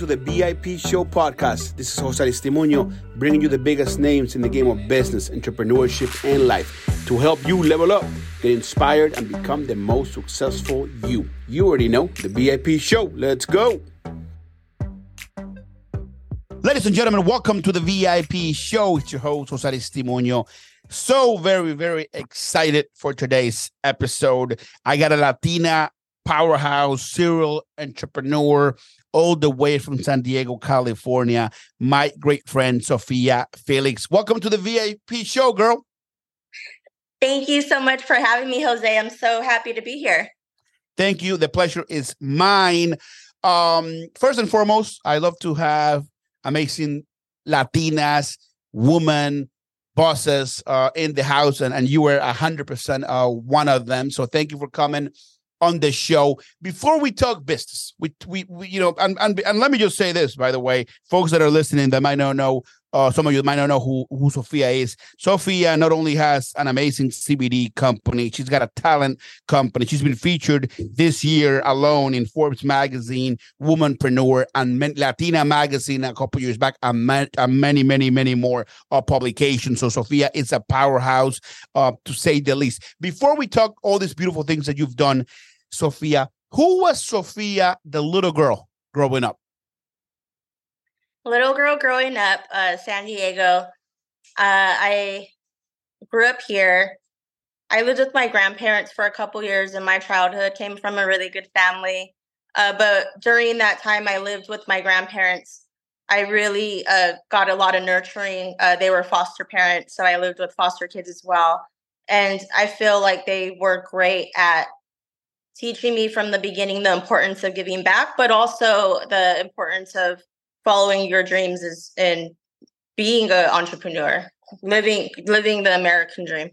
to the VIP Show podcast. This is Jose Aristimuño bringing you the biggest names in the game of business, entrepreneurship, and life to help you level up, get inspired, and become the most successful you. You already know the VIP Show. Let's go. Ladies and gentlemen, welcome to the VIP Show. It's your host, Jose Aristimuño. So very, very excited for today's episode. I got a Latina powerhouse, serial entrepreneur, all the way from San Diego, California. My great friend, Sophia Felix. Welcome to the VIP show, girl. Thank you so much for having me, Jose. I'm so happy to be here. Thank you. The pleasure is mine. Um, first and foremost, I love to have amazing Latinas, women, bosses uh, in the house, and, and you were 100% uh, one of them. So thank you for coming on the show. Before we talk business, we, we, we you know, and, and, and let me just say this, by the way, folks that are listening that might not know, uh, some of you might not know who, who Sophia is. Sophia not only has an amazing CBD company, she's got a talent company. She's been featured this year alone in Forbes magazine, Womanpreneur, and Latina magazine a couple years back, and, and many, many, many more uh, publications. So Sophia is a powerhouse, uh, to say the least. Before we talk all these beautiful things that you've done, Sophia. Who was Sophia, the little girl growing up? Little girl growing up, uh, San Diego. Uh, I grew up here. I lived with my grandparents for a couple years in my childhood. Came from a really good family, uh, but during that time, I lived with my grandparents. I really uh, got a lot of nurturing. Uh, they were foster parents, so I lived with foster kids as well. And I feel like they were great at teaching me from the beginning the importance of giving back, but also the importance of following your dreams is in being an entrepreneur, living living the American dream.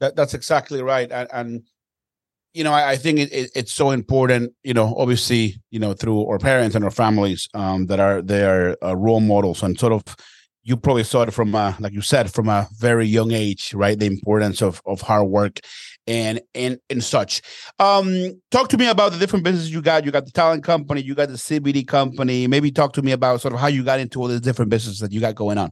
That, that's exactly right, and, and you know, I, I think it, it, it's so important. You know, obviously, you know, through our parents and our families um, that are they are uh, role models and sort of you probably saw it from like you said from a very young age right the importance of of hard work and and and such. Um talk to me about the different businesses you got. You got the talent company you got the cbd company. Maybe talk to me about sort of how you got into all the different businesses that you got going on.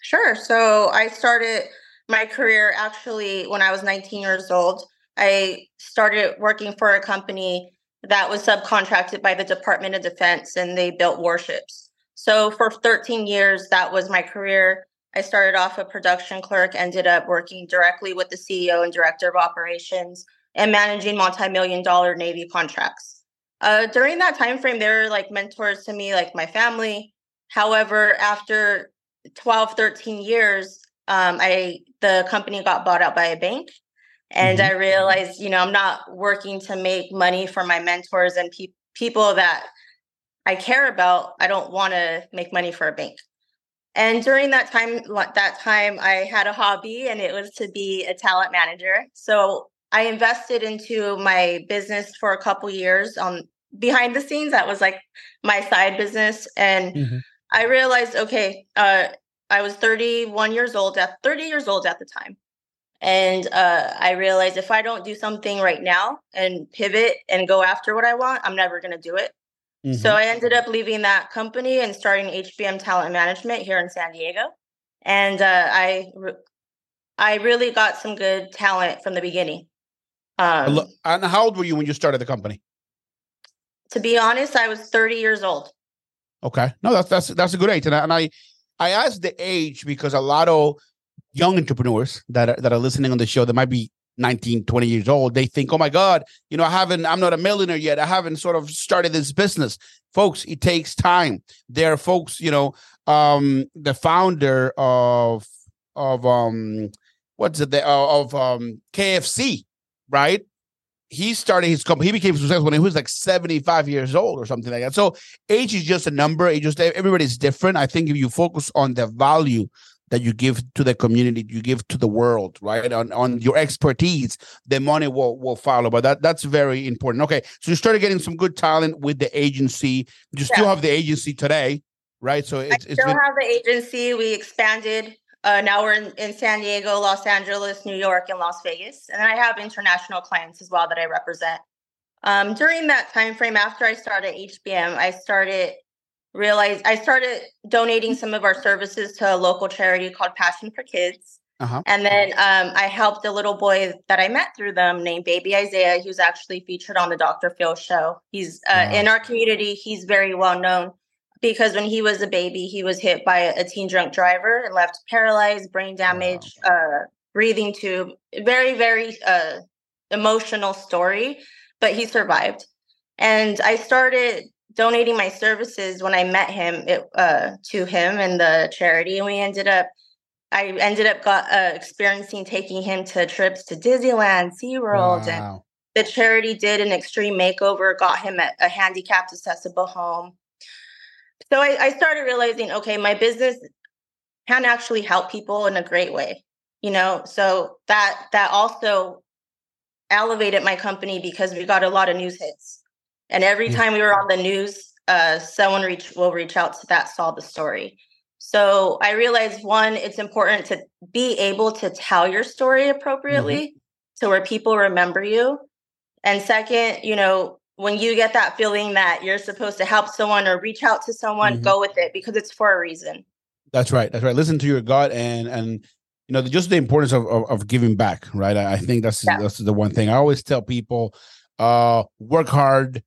Sure. So i started my career actually when i was 19 years old. I started working for a company that was subcontracted by the department of defense and they built warships. So for 13 years, that was my career. I started off a production clerk, ended up working directly with the CEO and director of operations and managing multi-million dollar Navy contracts. Uh, during that time frame, they were like mentors to me, like my family. However, after 12, 13 years, um, I the company got bought out by a bank. And mm-hmm. I realized, you know, I'm not working to make money for my mentors and pe- people that I care about, I don't want to make money for a bank. And during that time, that time I had a hobby and it was to be a talent manager. So I invested into my business for a couple years on behind the scenes. That was like my side business. And mm-hmm. I realized, okay, uh, I was 31 years old at 30 years old at the time. And uh, I realized if I don't do something right now and pivot and go after what I want, I'm never going to do it. Mm-hmm. So I ended up leaving that company and starting HBM Talent Management here in San Diego. And uh, I, re- I really got some good talent from the beginning. Um, and how old were you when you started the company? To be honest, I was 30 years old. Okay, no, that's that's that's a good age, and I, and I I asked the age because a lot of young entrepreneurs that are, that are listening on the show that might be 19 20 years old they think oh my god you know i haven't i'm not a millionaire yet. I haven't sort of started this business. Folks it takes time. There are folks you know um the founder of of um what's it the, uh, of um kfc right? He started his company he became successful when he was like 75 years old or something like that. So age is just a number. It just everybody's different. I think if you focus on the value that you give to the community, you give to the world, right? On on your expertise, the money will will follow. But that that's very important. Okay, so you started getting some good talent with the agency. You yeah. still have the agency today, right? So it's, I still been- have the agency. We expanded. Uh, now we're in, in San Diego, Los Angeles, New York, and Las Vegas, and then I have international clients as well that I represent. Um, during that time frame, after I started HBM, I started realized I started donating some of our services to a local charity called Passion for Kids. Uh-huh. And then um, I helped a little boy that I met through them named Baby Isaiah. He was actually featured on the Dr. Phil show. He's uh, wow. in our community. He's very well known because when he was a baby, he was hit by a, teen drunk driver and left paralyzed, brain damage, wow. uh, breathing tube. Very, very uh, emotional story, but he survived. And I started donating my services when I met him it, uh, to him and the charity, and we ended up. I ended up got, uh, experiencing taking him to trips to Disneyland, SeaWorld, wow. and the charity did an extreme makeover, got him a, a handicapped accessible home. So I, I started realizing, okay, my business can actually help people in a great way, you know. So that that also elevated my company because we got a lot of news hits and every time we were on the news, uh, someone reach will reach out to that saw the story. So I realized one, it's important to be able to tell your story appropriately mm-hmm. to where people remember you. And second, you know, when you get that feeling that you're supposed to help someone or reach out to someone, mm-hmm. go with it because it's for a reason. That's right. That's right. Listen to your gut and and you know just the importance of of, of giving back. Right. I, I think that's yeah. that's the one thing I always tell people: uh, work hard,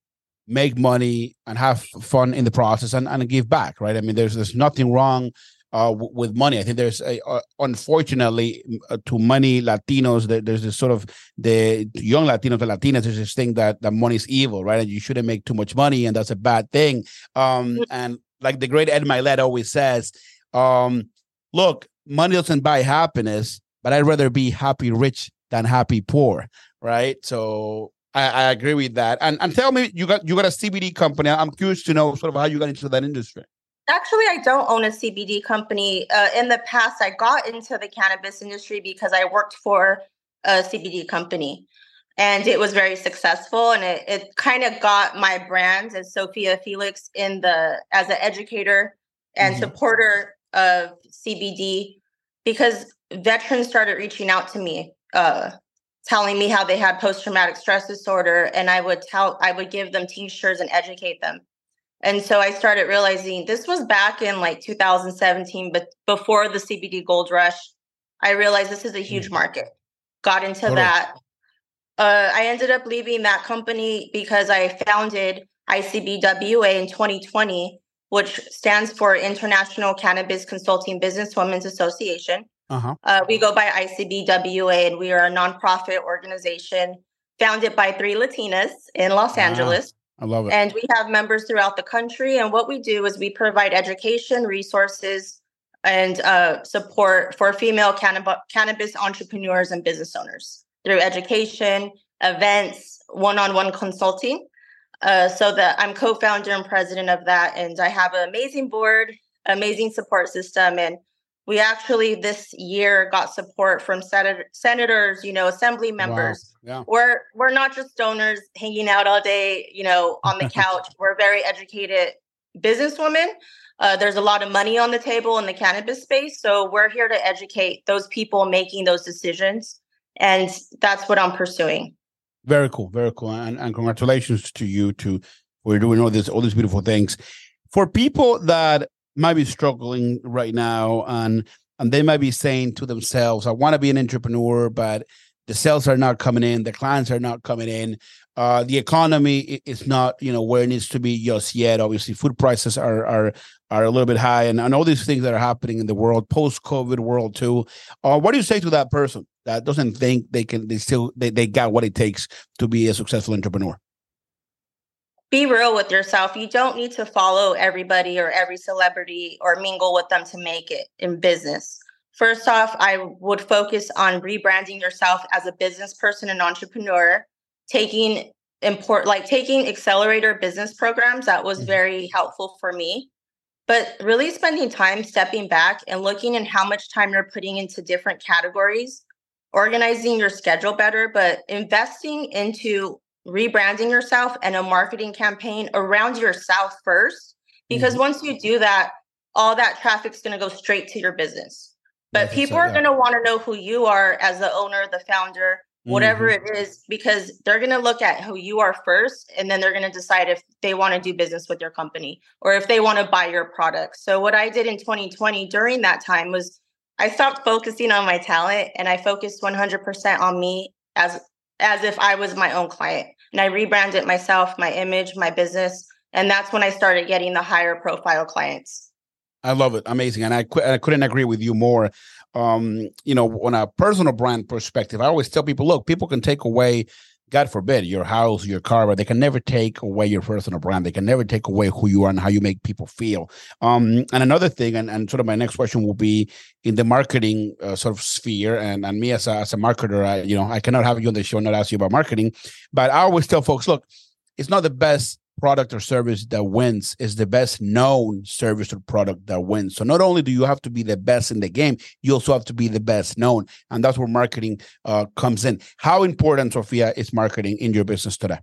make money and have fun in the process and, and give back right? I mean there's there's nothing wrong uh, w- with money. I think there's a, uh, unfortunately uh, to many latinos there, there's this sort of the young latinos and latinas there's this thing that that money is evil right? And you shouldn't make too much money and that's a bad thing. Um and like the great ed Mylett always says um look money doesn't buy happiness but i'd rather be happy rich than happy poor right? So I, I, agree with that. And and tell me, you got you got a CBD company. I'm curious to know sort of how you got into that industry. Actually, I don't own a CBD company. Uh, in the past, I got into the cannabis industry because I worked for a CBD company, and it was very successful. And it, it kind of got my brand as Sophia Felix in the as an educator and mm-hmm. supporter of CBD because veterans started reaching out to me uh, telling me how they had post traumatic stress disorder and I would tell I would give them t-shirts and educate them. And so I started realizing this was back in like 2017 but before the CBD gold rush. I realized this is a huge mm. market. Got into that. Uh, I ended up leaving that company because I founded ICBWA in 2020, which stands for International Cannabis Consulting Business Women's Association. Uh-huh. Uh, we go by ICBWA, and we are a nonprofit organization founded by three Latinas in Los Angeles. I love it. And we have members throughout the country. And what we do is we provide education, resources, and uh, support for female cannab- cannabis entrepreneurs and business owners through education, events, one on one consulting. Uh, so that I'm co-founder and president of that, and I have an amazing board, amazing support system, and we actually this year got support from senator, senators, you know, assembly members. Wow. Yeah. We're we're not just donors hanging out all day, you know, on the couch. we're very educated businesswomen. Uh, there's a lot of money on the table in the cannabis space, so we're here to educate those people making those decisions, and that's what I'm pursuing. Very cool, very cool, and, and congratulations to you to for doing all this all these beautiful things. For people that might be struggling right now and and they might be saying to themselves, I want to be an entrepreneur, but the sales are not coming in, the clients are not coming in. Uh, the economy is not, you know, where it needs to be just yet. Obviously, food prices are are are a little bit high, and, and all these things that are happening in the world, post COVID world too. Uh, what do you say to that person that doesn't think they can, they still they, they got what it takes to be a successful entrepreneur? Be real with yourself. You don't need to follow everybody or every celebrity or mingle with them to make it in business. First off, I would focus on rebranding yourself as a business person and entrepreneur, taking import like taking accelerator business programs that was mm-hmm. very helpful for me but really spending time stepping back and looking at how much time you're putting into different categories organizing your schedule better but investing into rebranding yourself and a marketing campaign around yourself first because mm-hmm. once you do that all that traffic's going to go straight to your business but people are going to want to know who you are as the owner the founder whatever mm-hmm. it is, because they're going to look at who you are first, and then they're going to decide if they want to do business with your company or if they want to buy your product. So, what I did in 2020 during that time was I stopped focusing on my talent and I focused 100% on me as as if I was my own client. And I rebranded myself, my image, my business, and that's when I started getting the higher profile clients. I love it. Amazing. And I, qu- I couldn't agree with you more. Um, you know, on a personal brand perspective, I always tell people, look, people can take away God forbid, your house, your car, but they can never take away your personal brand. They can never take away who you are and how you make people feel. Um, and another thing, and, and sort of my next question will be in the marketing uh, sort of sphere. And, and me as a, as a marketer, I, you know, I cannot have you on the show not ask you about marketing, but I always tell folks, look, it's not the best product or service that wins is the best known service or product that wins. So not only do you have to be the best in the game, you also have to be the best known, and that's where marketing uh, comes in. How important, Sophia, is marketing in your business today?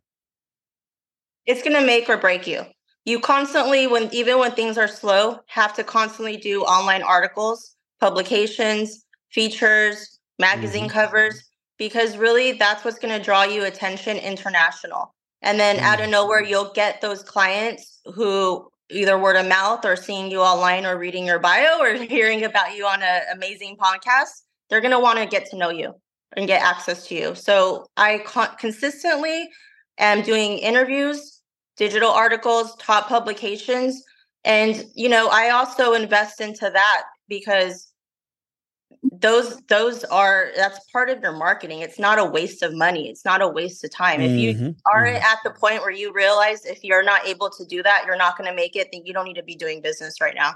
It's going to make or break you. You constantly, when even when things are slow, have to constantly do online articles, publications, features, magazine mm-hmm. covers, because really that's what's going to draw you attention international and then mm. out of nowhere, you'll get those clients who either word of mouth or seeing you online or reading your bio or hearing about you on an amazing podcast. They're going to want to get to know you and get access to you. So I con- consistently am doing interviews, digital articles, top publications. And, you know, I also invest into that because those those are that's part of your marketing. It's not a waste of money. It's not a waste of time. If you mm-hmm. are mm-hmm. at the point where you realize if you're not able to do that you're not going to make it then you don't need to be doing business right now.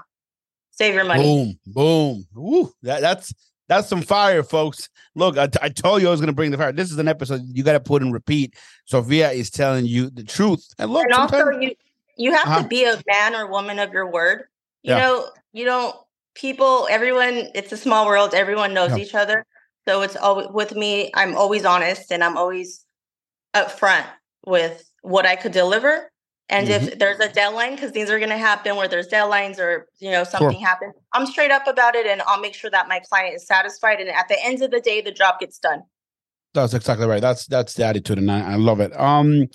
Save your money. Boom boom. Ooh, that, that's that's some fire folks. Look I, t- I told you i was going to bring the fire. This is an episode you got to put in repeat. Sophia is telling you the truth. And look and also you you have uh-huh. to be a man or woman of your word. You yeah. know you don't people, everyone, it's a small world. Everyone knows yeah. each other. So it's always with me, I'm always honest and I'm always upfront with what I could deliver. And mm-hmm. if there's a deadline, because things are going to happen where there's deadlines or, you know, something sure. happens, I'm straight up about it and I'll make sure that my client is satisfied. And at the end of the day, the job gets done. That's exactly right. That's, that's the attitude. And I, I love it. Um,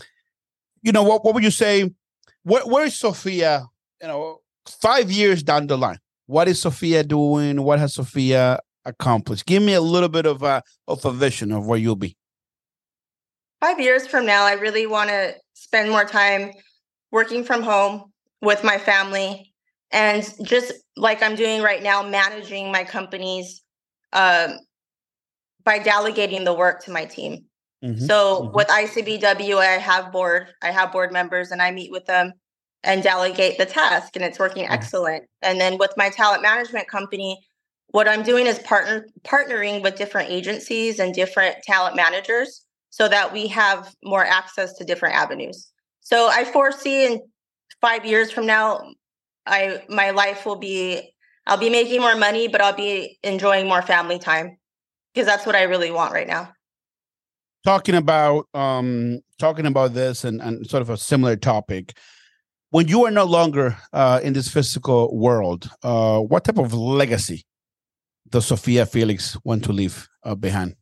you know, what, what would you say? Where, where is Sophia? you know, five years down the line? What is Sophia doing? What has Sophia accomplished? Give me a little bit of a of a vision of where you'll be. Five years from now, I really want to spend more time working from home with my family and just like I'm doing right now, managing my companies um, by delegating the work to my team. Mm-hmm. So mm-hmm. with ICBW, I have board, I have board members, and I meet with them and delegate the task and it's working excellent. And then with my talent management company what i'm doing is partner partnering with different agencies and different talent managers so that we have more access to different avenues. So i foresee in five years from now i my life will be i'll be making more money but i'll be enjoying more family time because that's what i really want right now. Talking about um talking about this and, and sort of a similar topic when you are no longer uh, in this physical world, uh, what type of legacy does Sophia Felix want to leave uh, behind?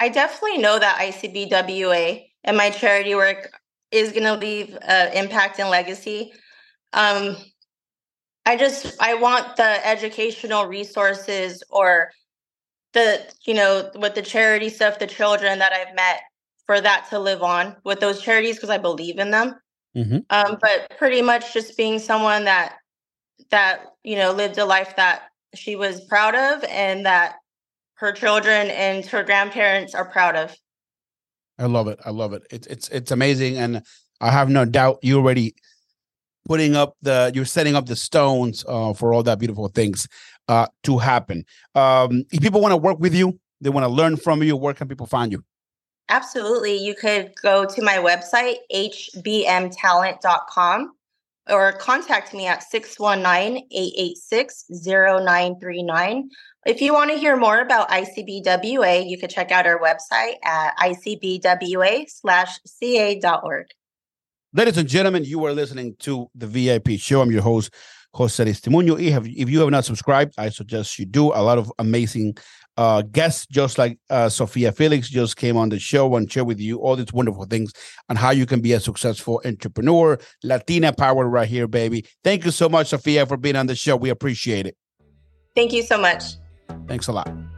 I definitely know that ICBWA and my charity work is going to leave impact and legacy. Um, I just I want the educational resources or the you know with the charity stuff, the children that I've met for that to live on with those charities because I believe in them. Mm-hmm. Um, but pretty much just being someone that that you know lived a life that she was proud of and that her children and her grandparents are proud of. I love it. I love it. It's it's it's amazing, and I have no doubt you already putting up the you're setting up the stones uh, for all that beautiful things uh, to happen. Um, if people want to work with you, they want to learn from you. Where can people find you? Absolutely. You could go to my website, hbmtalent.com, or contact me at 619 886 0939. If you want to hear more about ICBWA, you could check out our website at icbwa slash ca.org. Ladies and gentlemen, you are listening to the VIP show. I'm your host, Jose Aristimuño. If you have not subscribed, I suggest you do. A lot of amazing uh, guests, just like uh, Sophia Felix, just came on the show and share with you all these wonderful things on how you can be a successful entrepreneur. Latina power right here, baby. Thank you so much, Sophia, for being on the show. We appreciate it. Thank you so much. Thanks a lot.